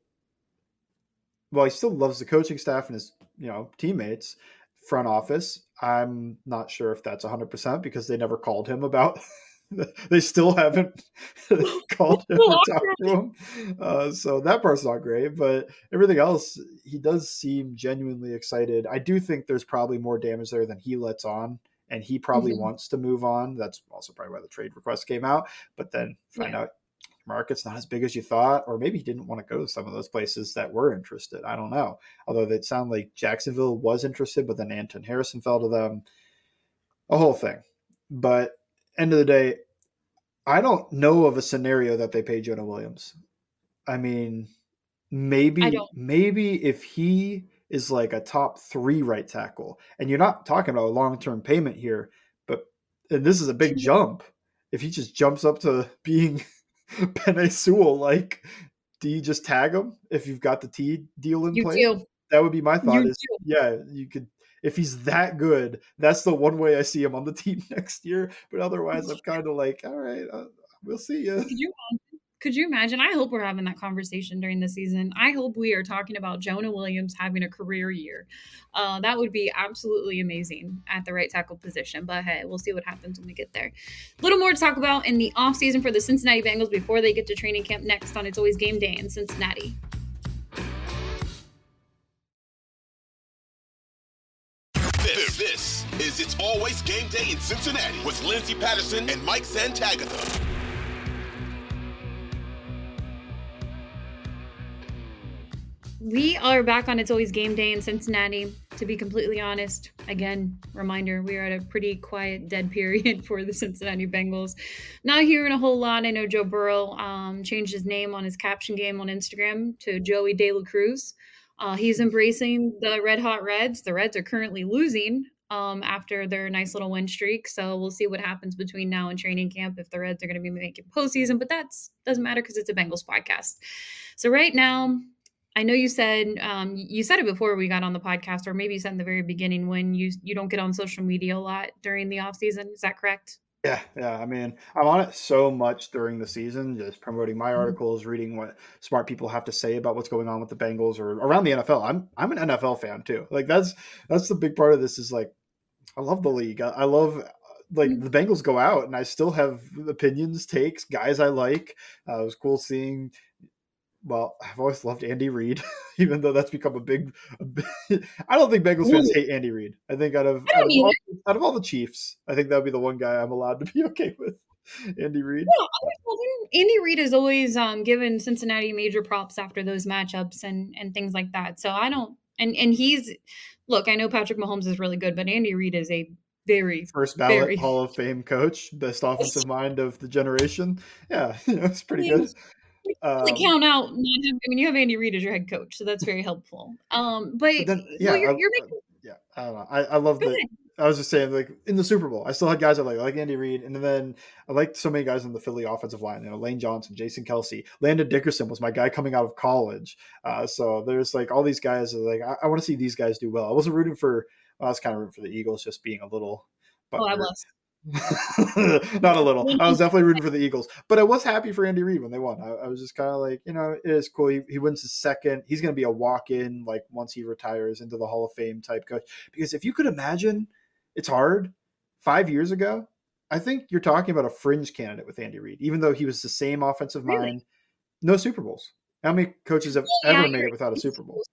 Well, he still loves the coaching staff and his, you know, teammates, front office. I'm not sure if that's 100 percent because they never called him about they still haven't called him to talk to him. Uh, so that part's not great, but everything else, he does seem genuinely excited. I do think there's probably more damage there than he lets on, and he probably mm-hmm. wants to move on. That's also probably why the trade request came out. But then find yeah. out market's not as big as you thought, or maybe he didn't want to go to some of those places that were interested. I don't know. Although it sounded like Jacksonville was interested, but then Anton Harrison fell to them. A whole thing. But end of the day, I don't know of a scenario that they pay Jonah Williams. I mean, maybe I maybe if he is like a top three right tackle, and you're not talking about a long term payment here, but and this is a big mm-hmm. jump. If he just jumps up to being Penei Sewell, like, do you just tag him if you've got the T deal in you place? Do. That would be my thought. You is do. yeah, you could if he's that good, that's the one way I see him on the team next year. But otherwise, I'm kind of like, all right, uh, we'll see you. Could you could you imagine? I hope we're having that conversation during the season. I hope we are talking about Jonah Williams having a career year. Uh, that would be absolutely amazing at the right tackle position. But hey, we'll see what happens when we get there. A little more to talk about in the offseason for the Cincinnati Bengals before they get to training camp next on It's Always Game Day in Cincinnati. Is It's Always Game Day in Cincinnati with Lindsay Patterson and Mike Santagata. We are back on It's Always Game Day in Cincinnati. To be completely honest, again, reminder, we are at a pretty quiet, dead period for the Cincinnati Bengals. Not hearing a whole lot. I know Joe Burrow um, changed his name on his caption game on Instagram to Joey De La Cruz. Uh, he's embracing the Red Hot Reds. The Reds are currently losing um, after their nice little win streak. So we'll see what happens between now and training camp if the Reds are going to be making postseason. But that doesn't matter because it's a Bengals podcast. So right now, I know you said um, you said it before we got on the podcast, or maybe you said in the very beginning when you you don't get on social media a lot during the off season. Is that correct? Yeah, yeah. I mean, I'm on it so much during the season, just promoting my Mhm. articles, reading what smart people have to say about what's going on with the Bengals or around the NFL. I'm I'm an NFL fan too. Like that's that's the big part of this is like I love the league. I, I love like Mhm. the Bengals go out and I still have opinions, takes, guys I like. Uh, it was cool seeing well, I've always loved Andy Reid, even though that's become a big. A big I don't think Bengals fans hate Andy Reid. I think out of out of, all, out of all the Chiefs, I think that would be the one guy I'm allowed to be okay with. Andy Reid. Yeah, I told him- Andy Reid has always um, given Cincinnati major props after those matchups and and things like that. So I don't and and he's look. I know Patrick Mahomes is really good, but Andy Reid is a very First ballot Very. Hall of Fame coach, best offensive mind of the generation. Yeah, you know, it's pretty I mean, good. Um, count out. I mean, you have Andy Reid as your head coach, so that's very helpful. Um, but, but then, well, yeah, you're, I, you're making yeah, I don't know. I, I love go the. ahead. I was just saying, like in the Super Bowl, I still had guys I like, I like Andy Reid, and then I liked so many guys on the Philly offensive line. You know, Lane Johnson, Jason Kelce, Landon Dickerson was my guy coming out of college. Uh, so there's like all these guys. That, like I, I want to see these guys do well. I wasn't rooting for. I was kind of rooting for the Eagles, just being a little. Oh, I was. Not a little. I was definitely rooting for the Eagles, but I was happy for Andy Reid when they won. I, I was just kind of like, you know, it is cool. He, he wins his second. He's going to be a walk-in, like once he retires into the Hall of Fame type coach. Because if you could imagine, it's hard. Five years ago, I think you're talking about a fringe candidate with Andy Reid, even though he was the same offensive Really? mind. No Super Bowls. How many coaches have Yeah, ever made it without a Super Bowl?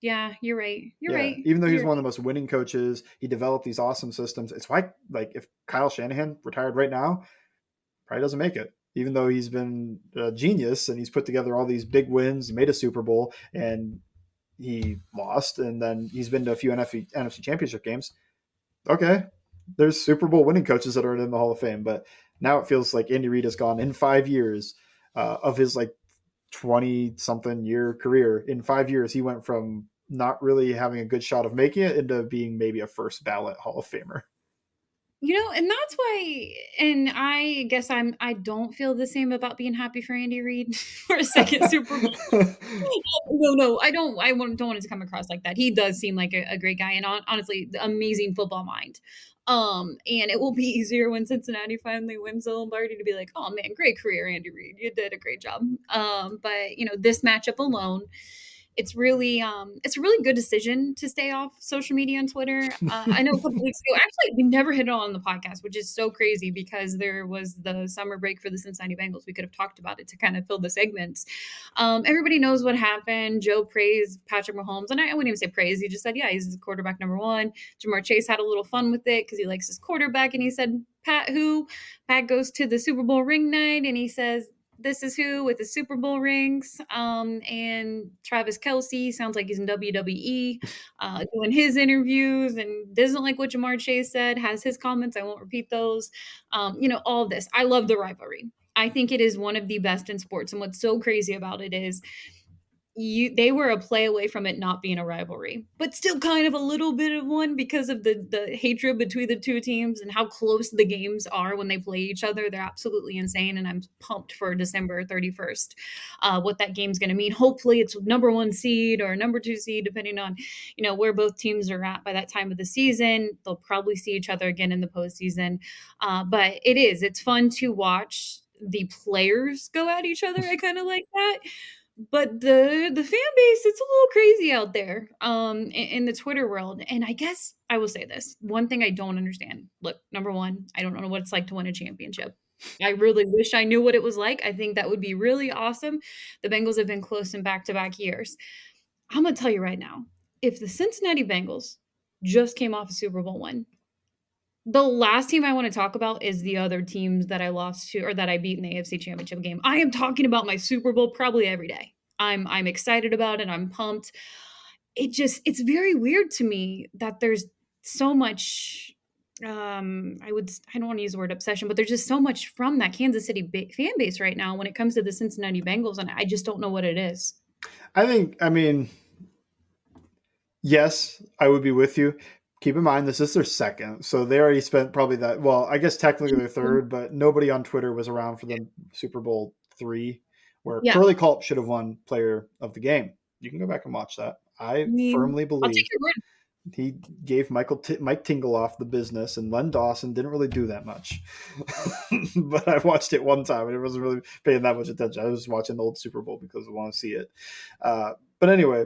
Yeah, you're right. You're Yeah, right. Even though he's one of the most winning coaches, he developed these awesome systems. It's why, like, if Kyle Shanahan retired right now, probably doesn't make it. Even though he's been a genius and he's put together all these big wins, made a Super Bowl, and he lost, and then he's been to a few NFC, NFC Championship games. Okay, there's Super Bowl winning coaches that aren't in the Hall of Fame, but now it feels like Andy Reid has gone in five years uh, of his like 20 something year career. In five years, he went from not really having a good shot of making it into being maybe a first ballot Hall of Famer. You know, and that's why, and I guess I'm, I don't feel the same about being happy for Andy Reid for a second Super Bowl. no, no, I don't. I don't want it to come across like that. He does seem like a, a great guy, and hon- honestly, the amazing football mind. Um, and it will be easier when Cincinnati finally wins the Lombardi to be like, oh man, great career, Andy Reid. You did a great job. Um, but you know, this matchup alone, it's really, um, it's a really good decision to stay off social media and Twitter. Uh, I know a couple weeks ago, actually, we never hit it on the podcast, which is so crazy because there was the summer break for the Cincinnati Bengals. We could have talked about it to kind of fill the segments. Um, everybody knows what happened. Joe praised Patrick Mahomes, and I, I wouldn't even say praise. He just said, "Yeah, he's the quarterback number one." Ja'Marr Chase had a little fun with it because he likes his quarterback, and he said, "Pat, who?" Pat goes to the Super Bowl ring night, and he says, "This is who with the Super Bowl rings." Um, and Travis Kelce sounds like he's in WWE, uh, doing his interviews, and doesn't like what Ja'Marr Chase said. Has his comments. I won't repeat those. Um, you know, all this. I love the rivalry. I think it is one of the best in sports. And what's so crazy about it is you they were a play away from it not being a rivalry, but still kind of a little bit of one because of the the hatred between the two teams and how close the games are when they play each other. They're absolutely insane, and I'm pumped for December 31st. Uh, what that game's going to mean. Hopefully, it's number one seed or number two seed, depending on you know where both teams are at by that time of the season. They'll probably see each other again in the postseason, uh, but it is it's fun to watch the players go at each other. I kind of like that but the the fan base it's a little crazy out there um in, in, the twitter world and i guess i will say this one thing i don't understand look number one i don't know what it's like to win a championship. I really wish i knew what it was like i think that would be really awesome. The bengals have been close in back-to-back years. I'm gonna tell you right now if the cincinnati bengals just came off a super bowl win the last team I want to talk about is the other teams that I lost to or that I beat in the AFC Championship game. I am talking about my Super Bowl probably every day. I'm I'm excited about it. I'm pumped. It just it's very weird to me that there's so much um I would I don't want to use the word obsession, but there's just so much from that Kansas City ba- fan base right now when it comes to the Cincinnati Bengals and I just don't know what it is. I think I mean yes, I would be with you keep in mind this is their second so they already spent probably that well i guess technically their mm-hmm. third but nobody on twitter was around for the super bowl three where yeah. curley culp should have won player of the game. You can go back and watch that. I, I mean, firmly believe he gave michael T- mike tingelhoff the business and len dawson didn't really do that much. But i watched it one time and it wasn't really paying that much attention. I was watching the old super bowl because i want to see it. Uh, but anyway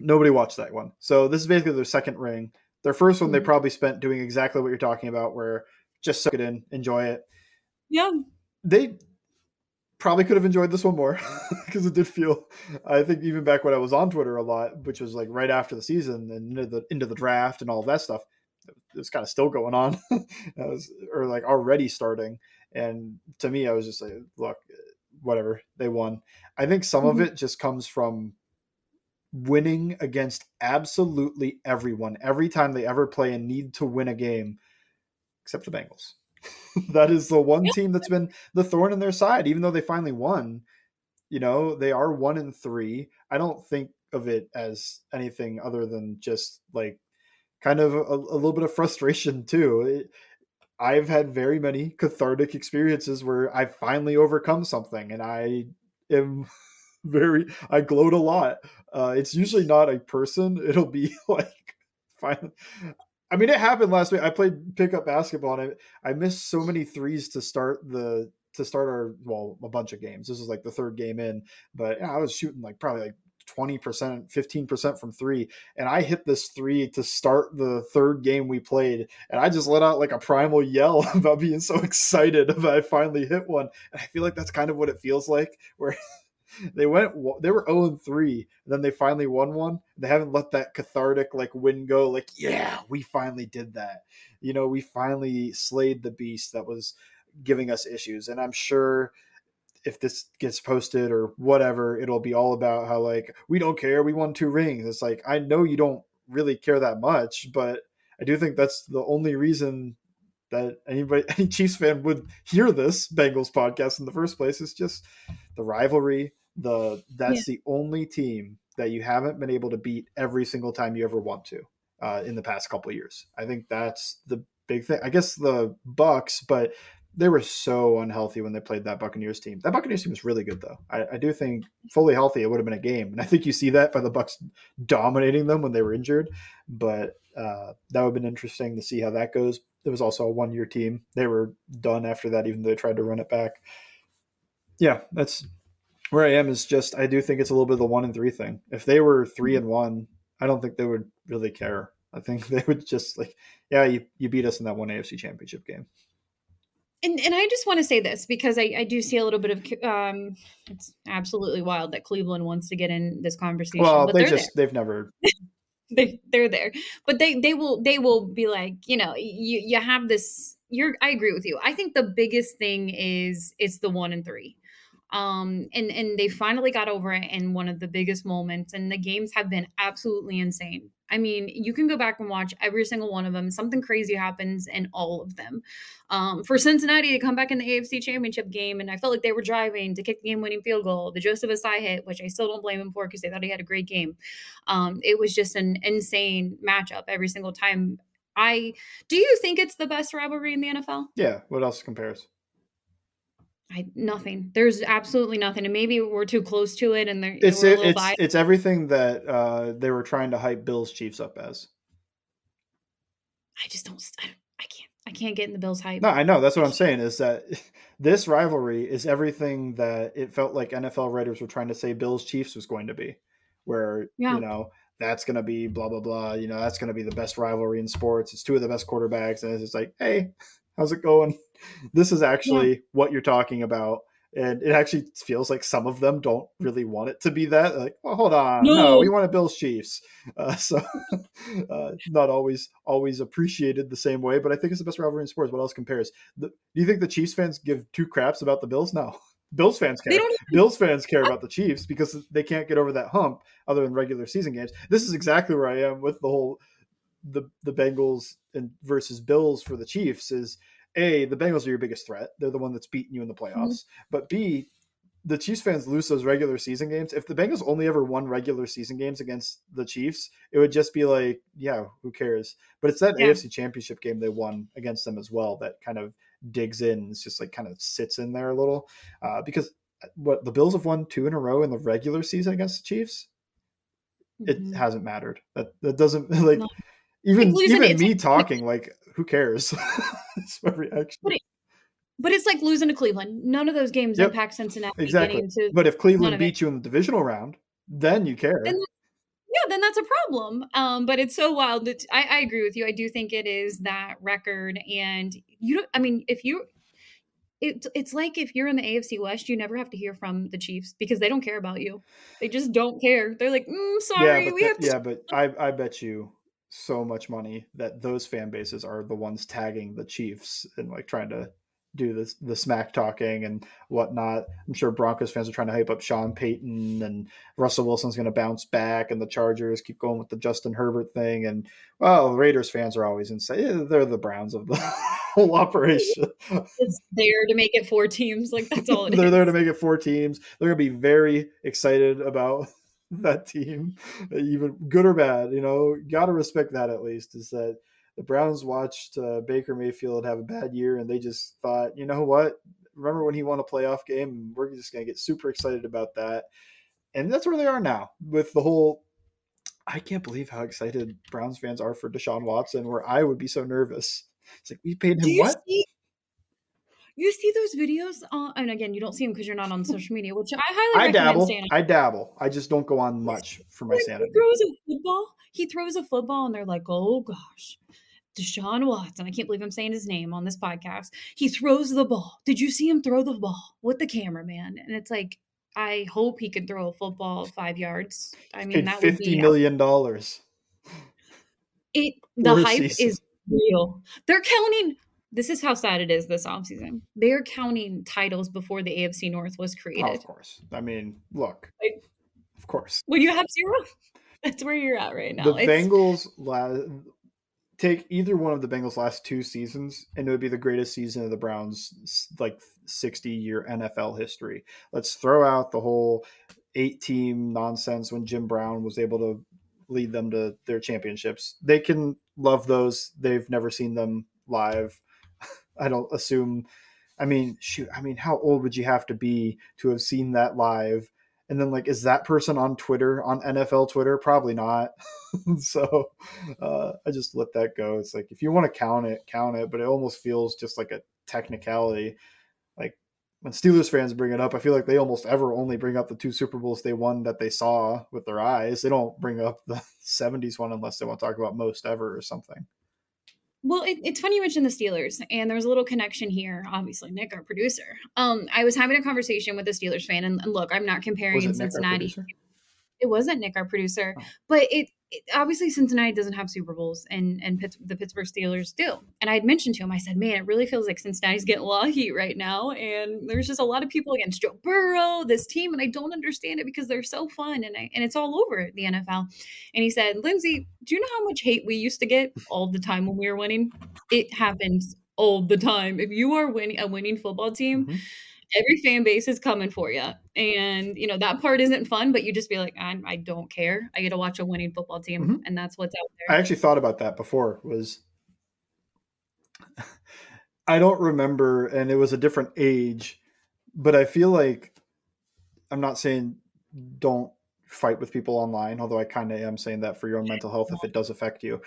nobody watched that one. So this is basically their second ring their first one, they mm-hmm. probably spent doing exactly what you're talking about, where just soak it in, enjoy it. Yeah. They probably could have enjoyed this one more because it did feel. I think even back when I was on Twitter a lot, which was like right after the season and into the into the draft and all of that stuff, it was kind of still going on, was, or like already starting. And to me, I was just like, look, whatever, they won. I think some mm-hmm. of it just comes from winning against absolutely everyone every time they ever play and need to win a game, except the Bengals. that is the one team that's been the thorn in their side, even though they finally won. You know, they are one in three. I don't think of it as anything other than just like kind of a, a little bit of frustration too. It, I've had very many cathartic experiences where I've finally overcome something and I am very I gloat a lot. Uh, it's usually not a person. It'll be like fine. I mean, it happened last week. I played pickup basketball and I, I missed so many threes to start the to start our well a bunch of games. This was like the third game in, but I was shooting like probably like 20%, 15% from three. And I hit this three to start the third game we played. And I just let out like a primal yell about being so excited about I finally hit one. And I feel like that's kind of what it feels like, where they went they were 0 and 3 and then they finally won one. They haven't let that cathartic like win go like yeah we finally did that. You know we finally slayed the beast that was giving us issues and i'm sure if this gets posted or whatever it'll be all about how like we don't care we won two rings. It's like i know you don't really care that much but i do think that's the only reason that anybody any chiefs fan would hear this bengals podcast in the first place is just the rivalry the that's yeah. the only team that you haven't been able to beat every single time you ever want to uh, in the past couple years. I think that's the big thing. I guess the Bucks, but they were so unhealthy when they played that Buccaneers team. That Buccaneers team was really good though. I, I do think fully healthy, it would have been a game, and I think you see that by the Bucks dominating them when they were injured. But uh, that would have been interesting to see how that goes. It was also a one-year team. They were done after that, even though they tried to run it back. Yeah, that's where I am is just I do think it's a little bit of the one and three thing. If they were three and one, I don't think they would really care. I think they would just like, yeah, you, you beat us in that one AFC championship game. And, and I just want to say this because I, I do see a little bit of um, it's absolutely wild that Cleveland wants to get in this conversation. Well, they just there. they've never they they're there, but they they will they will be like you know you you have this. You're I agree with you. I think the biggest thing is it's the one and three Um, and and they finally got over it in one of the biggest moments, and the games have been absolutely insane. I mean, you can go back and watch every single one of them. Something crazy happens in all of them. Um, for Cincinnati to come back in the AFC Championship game, and I felt like they were driving to kick the game-winning field goal, the Joseph Ossai hit, which I still don't blame him for because they thought he had a great game. Um, it was just an insane matchup every single time. I do you think it's the best rivalry in the NFL? Yeah. What else compares? I nothing. There's absolutely nothing, and maybe we're too close to it, and they're it's it, it's biased. it's everything that uh, they were trying to hype Bills Chiefs up as. I just don't. I, don't, I can't. I can't get in the Bills hype. No, I know. That's what I'm saying. Is that this rivalry is everything that it felt like NFL writers were trying to say Bills Chiefs was going to be, where yeah. you know that's going to be blah blah blah. You know that's going to be the best rivalry in sports. It's two of the best quarterbacks, and it's just like, hey, how's it going? This is actually yeah. what you're talking about. And it actually feels like some of them don't really want it to be that. Like, well, hold on, no, no we want to Bills Chiefs. Uh, so, uh, not always always appreciated the same way. But I think it's the best rivalry in sports. What else compares? The, do you think the Chiefs fans give two craps about the Bills? No. Bills fans care. Even... Bills fans care about the Chiefs because they can't get over that hump other than regular season games. This is exactly where I am with the whole the the Bengals and versus Bills for the Chiefs is a the Bengals are your biggest threat. They're the one that's beating you in the playoffs. Mm-hmm. But B the Chiefs fans lose those regular season games. If the Bengals only ever won regular season games against the Chiefs, it would just be like, yeah, who cares? But it's that yeah. AFC Championship game they won against them as well that kind of digs in. It's just like kind of sits in there a little uh, because uh, what the Bills have won two in a row in the regular season against the Chiefs. Mm-hmm. It hasn't mattered. That that doesn't like. No even even me talking like who cares? It's my reaction. But, it, but, it's like losing to cleveland. None of those games yep. impact cincinnati exactly. into, but if cleveland beats you in the divisional round then you care. Then, yeah then that's a problem. Um, but it's so wild that I, I agree with you. I do think it is that record and you don't i mean if you it, it's like if you're in the AFC West, you never have to hear from the Chiefs because they don't care about you. They just don't care. They're like, mm, sorry, yeah, we have to. Yeah, but I, I bet you so much money that those fan bases are the ones tagging the Chiefs and like trying to do this the smack talking and whatnot. I'm sure Broncos fans are trying to hype up Sean Payton and Russell Wilson's going to bounce back, and the Chargers keep going with the Justin Herbert thing. And well, the Raiders fans are always insane. Yeah, they're the Browns of the whole operation. It's there to make it four teams. Like that's all. they're is. there to make it four teams. They're going to be very excited about that team, even good or bad. You know, got to respect that at least. Is that the Browns watched uh, Baker Mayfield have a bad year, and they just thought, you know what? Remember when he won a playoff game? We're just going to get super excited about that, and that's where they are now with the whole. I can't believe how excited Browns fans are for Deshaun Watson. Where I would be so nervous. It's like we paid him what? See, you see those videos, and again, you don't see them because you're not on social media, which I highly I dabble. I dabble. I just don't go on much for my sanity. He throws a football. He throws a football, and they're like, "Oh gosh, Deshaun Watson." I can't believe I'm saying his name on this podcast. He throws the ball. Did you see him throw the ball with the cameraman? And it's like, I hope he can throw a football five yards. I mean, that would fifty million dollars. It the hype is real. They're counting this is how sad it is this offseason. They're counting titles before the AFC North was created. Oh, of course. I mean, look. Like, of course. When you have zero, that's where you're at right now. The it's, Bengals la- take either one of the Bengals last two seasons and it would be the greatest season of the Browns like 60 year NFL history. Let's throw out the whole eight team nonsense when Jim Brown was able to lead them to their championships. They can love those. They've never seen them live I don't assume. I mean, shoot. I mean, how old would you have to be to have seen that live? And then, like, is that person on Twitter on NFL Twitter? Probably not. so uh, I just let that go. It's like if you want to count it, count it. But it almost feels just like a technicality. Like when Steelers fans bring it up, I feel like they almost ever only bring up the two Super Bowls they won that they saw with their eyes. They don't bring up the '70s one unless they want to talk about most ever or something. Well, it, it's funny you mentioned the Steelers, and there's a little connection here. Obviously, Nick, our producer. Um, I was having a conversation with a Steelers fan, and, and look, I'm not comparing Cincinnati. It wasn't Nick, our producer, oh. but it, it, obviously Cincinnati doesn't have Super Bowls, and and the Pittsburgh Steelers do. And I had mentioned to him, I said, "Man, it really feels like Cincinnati's getting a lot of heat right now, and there's just a lot of people against Joe Burrow, this team, and I don't understand it because they're so fun, and I, and it's all over the NFL." And he said, "Lindsay, do you know how much hate we used to get all the time when we were winning? It happens all the time. If you are winning a winning football team." Mm-hmm every fan base is coming for you. And, you know, that part isn't fun, but you just be like, I, I don't care. I get to watch a winning football team. Mm-hmm. And that's what's out there. I actually thought about that before was I don't remember, and it was a different age, but I feel like I'm not saying don't fight with people online, although I kind of am saying that for your own mental health if it does affect you.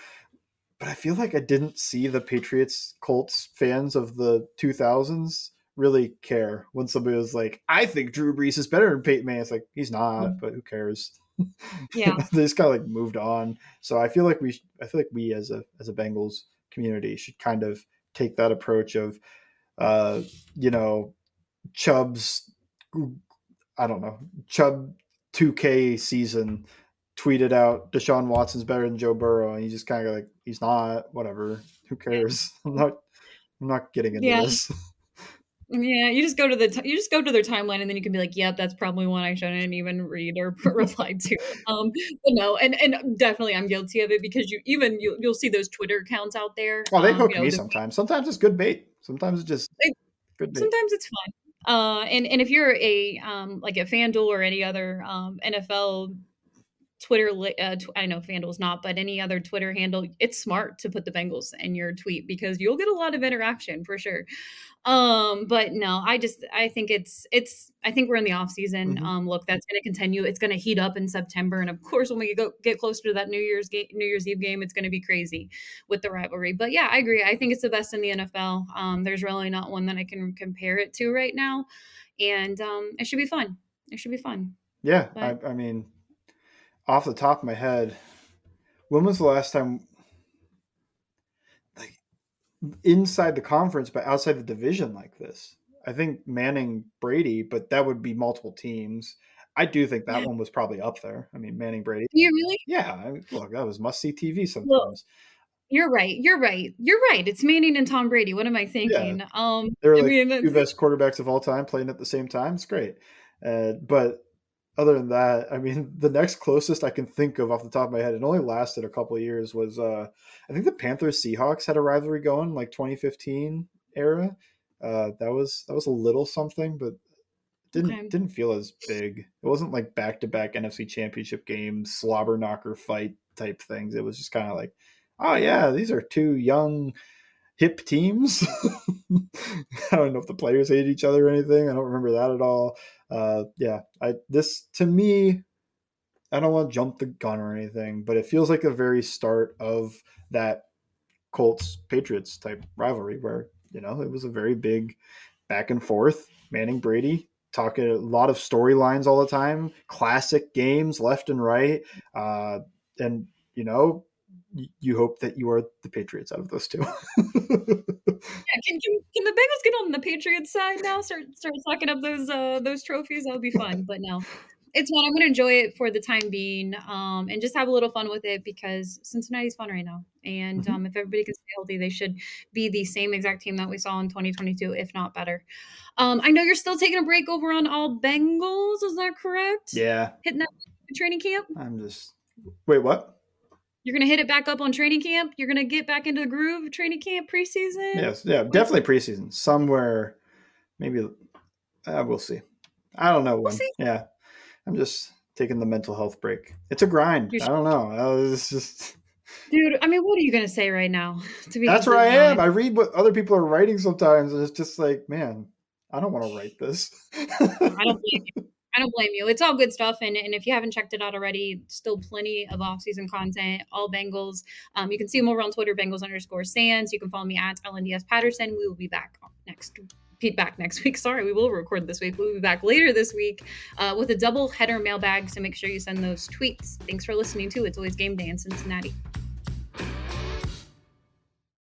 But I feel like I didn't see the Patriots Colts fans of the 2000s really care when somebody was like, I think Drew Brees is better than Peyton Manning. It's like, he's not, mm-hmm. but who cares? Yeah. they just kind of like moved on. So I feel like we, I feel like we as a, as a Bengals community should kind of take that approach of, uh, you know, Chubb's, I don't know, Chubb 2K season tweeted out Deshaun Watson's better than Joe Burrow. And he's just kind of like, he's not, whatever. Who cares? I'm not, I'm not getting into yeah. this. Yeah, you just go to the t- you just go to their timeline and then you can be like, "Yep, that's probably one I shouldn't even read or reply to." Um, but no, and and definitely I'm guilty of it because you even you, you'll see those Twitter accounts out there. Oh, they um, hook you know, me sometimes. Sometimes it's good bait. Sometimes it's just it, good bait. Sometimes it's fun. Uh, and and if you're a um like a FanDuel or any other um NFL Twitter, uh, tw- I know FanDuel's not, but any other Twitter handle, it's smart to put the Bengals in your tweet because you'll get a lot of interaction for sure. Um, but no, I just I think it's it's I think we're in the off season. Mm-hmm. Um, look, that's going to continue. It's going to heat up in September, and of course, when we go get closer to that New Year's game, New Year's Eve game, it's going to be crazy with the rivalry. But yeah, I agree. I think it's the best in the NFL. Um, there's really not one that I can compare it to right now, and um, it should be fun. It should be fun. Yeah, I, I mean, off the top of my head, when was the last time like inside the conference but outside the division like this? I think Manning Brady, but that would be multiple teams. I do think that one was probably up there. I mean, Manning Brady. You really? Yeah. I mean, look, that was must see TV sometimes. Well, you're right. You're right. You're right. It's Manning and Tom Brady. What am I thinking? Yeah. Um, they're like I mean, two best quarterbacks of all time playing at the same time. It's great. Uh, but other than that, I mean, the next closest I can think of off the top of my head, it only lasted a couple of years, was uh, I think the Panthers Seahawks had a rivalry going like 2015 era. Uh, that was that was a little something, but didn't okay. didn't feel as big. It wasn't like back to back NFC Championship games, slobber knocker fight type things. It was just kind of like, oh yeah, these are two young hip teams. I don't know if the players hate each other or anything. I don't remember that at all. Uh, yeah, I this to me, I don't want to jump the gun or anything, but it feels like the very start of that Colts Patriots type rivalry where you know it was a very big back and forth. Manning Brady talking a lot of storylines all the time, classic games left and right, uh, and you know you hope that you are the Patriots out of those two. yeah, can, can, can the Bengals get on the Patriots side now? Start start sucking up those uh those trophies. That would be fun. But no, it's fun. I'm gonna enjoy it for the time being, um, and just have a little fun with it because Cincinnati's fun right now. And mm-hmm. um, if everybody can stay healthy, they should be the same exact team that we saw in 2022, if not better. Um, I know you're still taking a break over on all Bengals. Is that correct? Yeah. Hitting that training camp. I'm just wait. What? You're gonna hit it back up on training camp. You're gonna get back into the groove of training camp preseason. Yes, yeah, definitely preseason. Somewhere, maybe uh, we'll see. I don't know when. We'll yeah, I'm just taking the mental health break. It's a grind. I don't know. It's just. Dude, I mean, what are you gonna say right now? To be that's where I am. I read what other people are writing sometimes, and it's just like, man, I don't want to write this. I don't you. I don't blame you. It's all good stuff. And, and if you haven't checked it out already, still plenty of off-season content, all Bengals. Um, you can see them over on Twitter, Bengals underscore Sans. You can follow me at LNDS Patterson. We will be back next back next week. Sorry, we will record this week. We'll be back later this week uh, with a double header mailbag. So make sure you send those tweets. Thanks for listening to It's Always Game Day in Cincinnati.